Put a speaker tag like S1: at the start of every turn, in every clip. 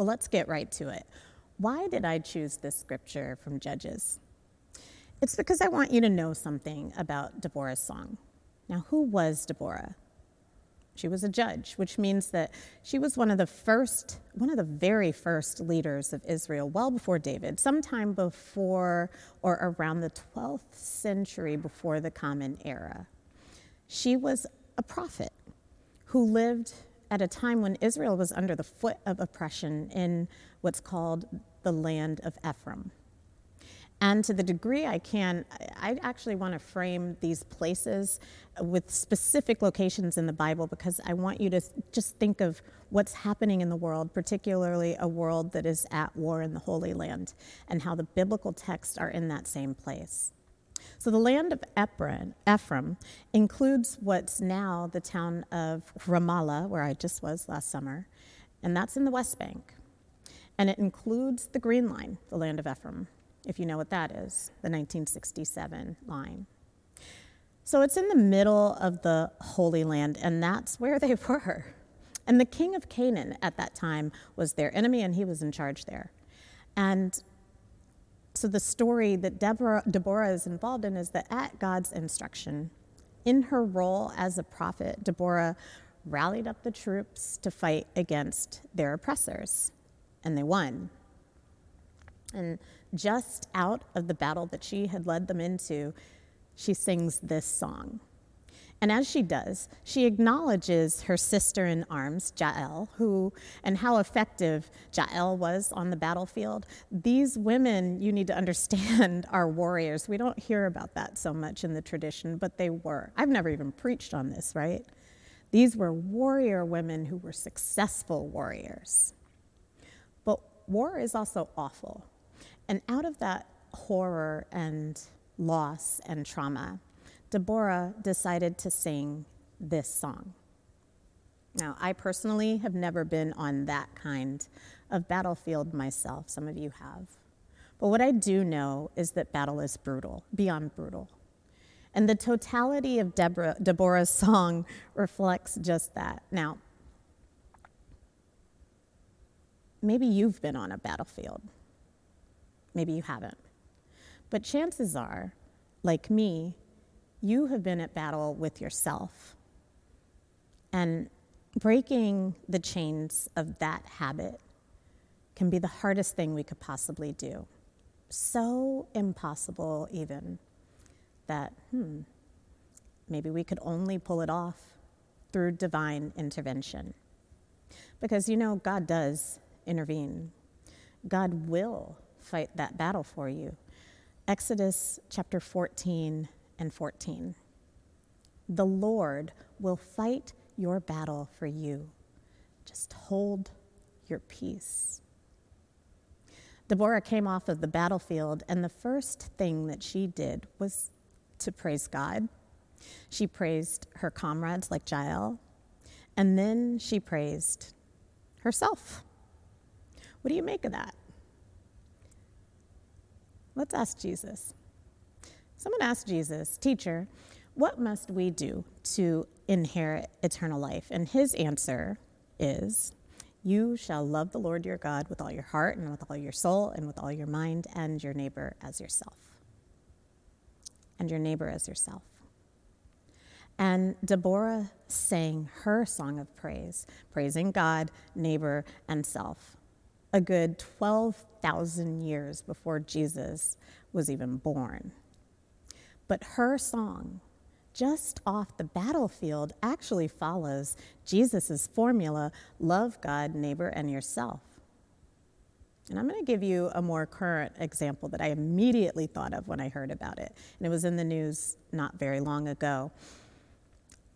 S1: Well, let's get right to it. Why did I choose this scripture from Judges? It's because I want you to know something about Deborah's song. Now, who was Deborah? She was a judge, which means that she was one of the first, one of the very first leaders of Israel, well before David, sometime before or around the 12th century before the Common Era. She was a prophet who lived at a time when Israel was under the foot of oppression in what's called the land of Ephraim. And to the degree I can, I actually want to frame these places with specific locations in the Bible because I want you to just think of what's happening in the world, particularly a world that is at war in the Holy Land, and how the biblical texts are in that same place. So the land of Ephraim, includes what's now the town of Ramallah, where I just was last summer, and that's in the West Bank. And it includes the Green Line, the land of Ephraim, if you know what that is, the 1967 line. So it's in the middle of the Holy Land, and that's where they were. And the king of Canaan at that time was their enemy, and he was in charge there. And so the story that Deborah, Deborah is involved in is that at God's instruction, in her role as a prophet, Deborah rallied up the troops to fight against their oppressors, and they won. And just out of the battle that she had led them into, she sings this song. And as she does, she acknowledges her sister in arms, Jael, who and how effective Jael was on the battlefield. These women, you need to understand, are warriors. We don't hear about that so much in the tradition, but they were. I've never even preached on this, right? These were warrior women who were successful warriors. But war is also awful. And out of that horror and loss and trauma, Deborah decided to sing this song. Now, I personally have never been on that kind of battlefield myself. Some of you have. But what I do know is that battle is brutal, beyond brutal. And the totality of Deborah, Deborah's song reflects just that. Now, maybe you've been on a battlefield. Maybe you haven't. But chances are, like me, you have been at battle with yourself. And breaking the chains of that habit can be the hardest thing we could possibly do. So impossible, even, that, hmm, maybe we could only pull it off through divine intervention. Because you know, God does intervene, God will fight that battle for you. Exodus chapter 14 and 14. The Lord will fight your battle for you. Just hold your peace. Deborah came off of the battlefield, and the first thing that she did was to praise God. She praised her comrades like Jael, and then she praised herself. What do you make of that? Let's ask Jesus. Someone asked Jesus, Teacher, what must we do to inherit eternal life? And his answer is, You shall love the Lord your God with all your heart and with all your soul and with all your mind and your neighbor as yourself. And your neighbor as yourself. And Deborah sang her song of praise, praising God, neighbor, and self, a good 12,000 years before Jesus was even born. But her song, just off the battlefield, actually follows Jesus' formula love God, neighbor, and yourself. And I'm going to give you a more current example that I immediately thought of when I heard about it. And it was in the news not very long ago.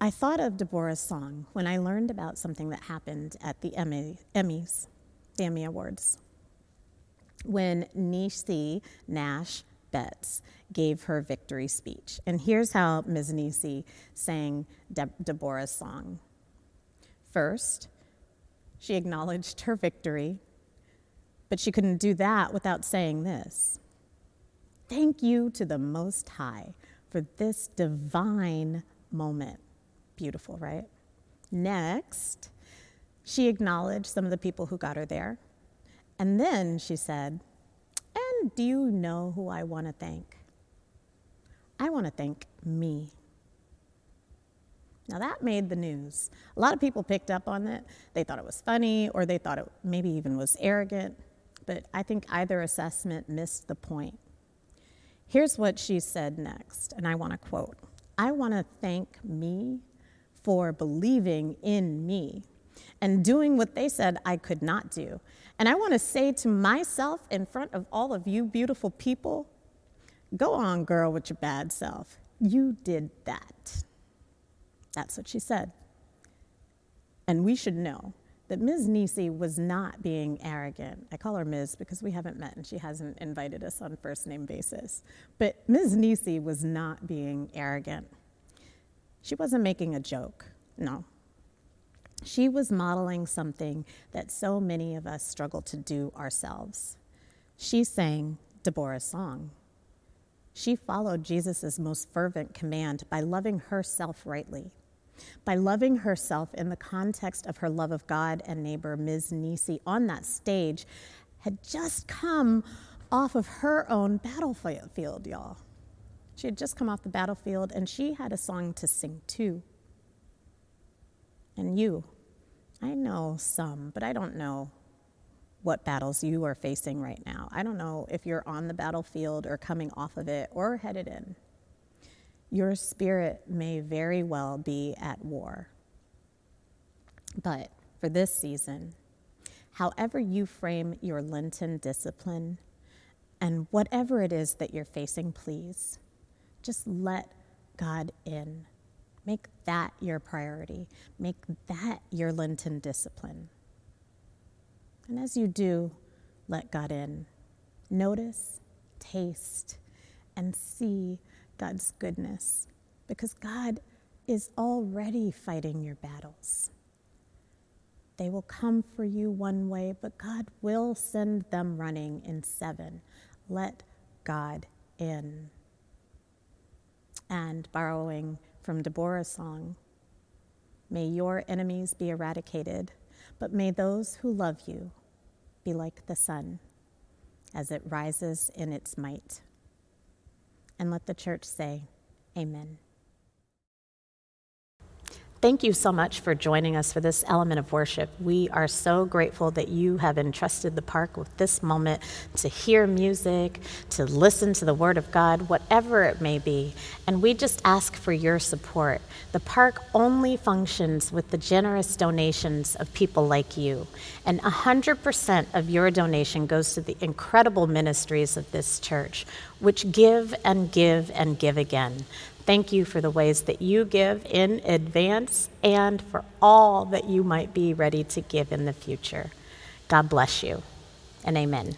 S1: I thought of Deborah's song when I learned about something that happened at the Emmy, Emmys, the Emmy Awards, when Niecy Nash Betts gave her victory speech. And here's how Ms. Niecy sang De- Deborah's song. First, she acknowledged her victory, but she couldn't do that without saying this Thank you to the Most High for this divine moment. Beautiful, right? Next, she acknowledged some of the people who got her there And then she said, do you know who I want to thank? I want to thank me. Now that made the news. A lot of people picked up on it. They thought it was funny or they thought it maybe even was arrogant, but I think either assessment missed the point. Here's what she said next, and I want to quote I want to thank me for believing in me and doing what they said I could not do. And I want to say to myself in front of all of you beautiful people go on, girl, with your bad self. You did that. That's what she said. And we should know that Ms. Niecy was not being arrogant. I call her Ms. because we haven't met and she hasn't invited us on first name basis. But Ms. Niecy was not being arrogant. She wasn't making a joke, no. She was modeling something that so many of us struggle to do ourselves. She sang Deborah's song. She followed Jesus' most fervent command by loving herself rightly. By loving herself in the context of her love of God and neighbor, Ms. Niecy, on that stage, had just come off of her own battlefield, y'all. She had just come off the battlefield and she had a song to sing too. And you, I know some, but I don't know what battles you are facing right now. I don't know if you're on the battlefield or coming off of it or headed in your spirit may very well be at war. But for this season, however you frame your Lenten discipline, and whatever it is that you're facing, please just let God in. Make that your priority. Make that your Lenten discipline. And as you do, let God in. Notice, taste, and see God's goodness because God is already fighting your battles. They will come for you one way, but God will send them running in seven. Let God in. And borrowing from Deborah's song, may your enemies be eradicated, but may those who love you be like the sun as it rises in its might. And let the church say, Amen. Thank you so much for joining us for this element of worship. We are so grateful that you have entrusted the park with this moment to hear music, to listen to the Word of God, whatever it may be. And we just ask for your support. The park only functions with the generous donations of people like you. And 100% of your donation goes to the incredible ministries of this church, which give and give and give again. Thank you for the ways that you give in advance and for all that you might be ready to give in the future. God bless you, and amen.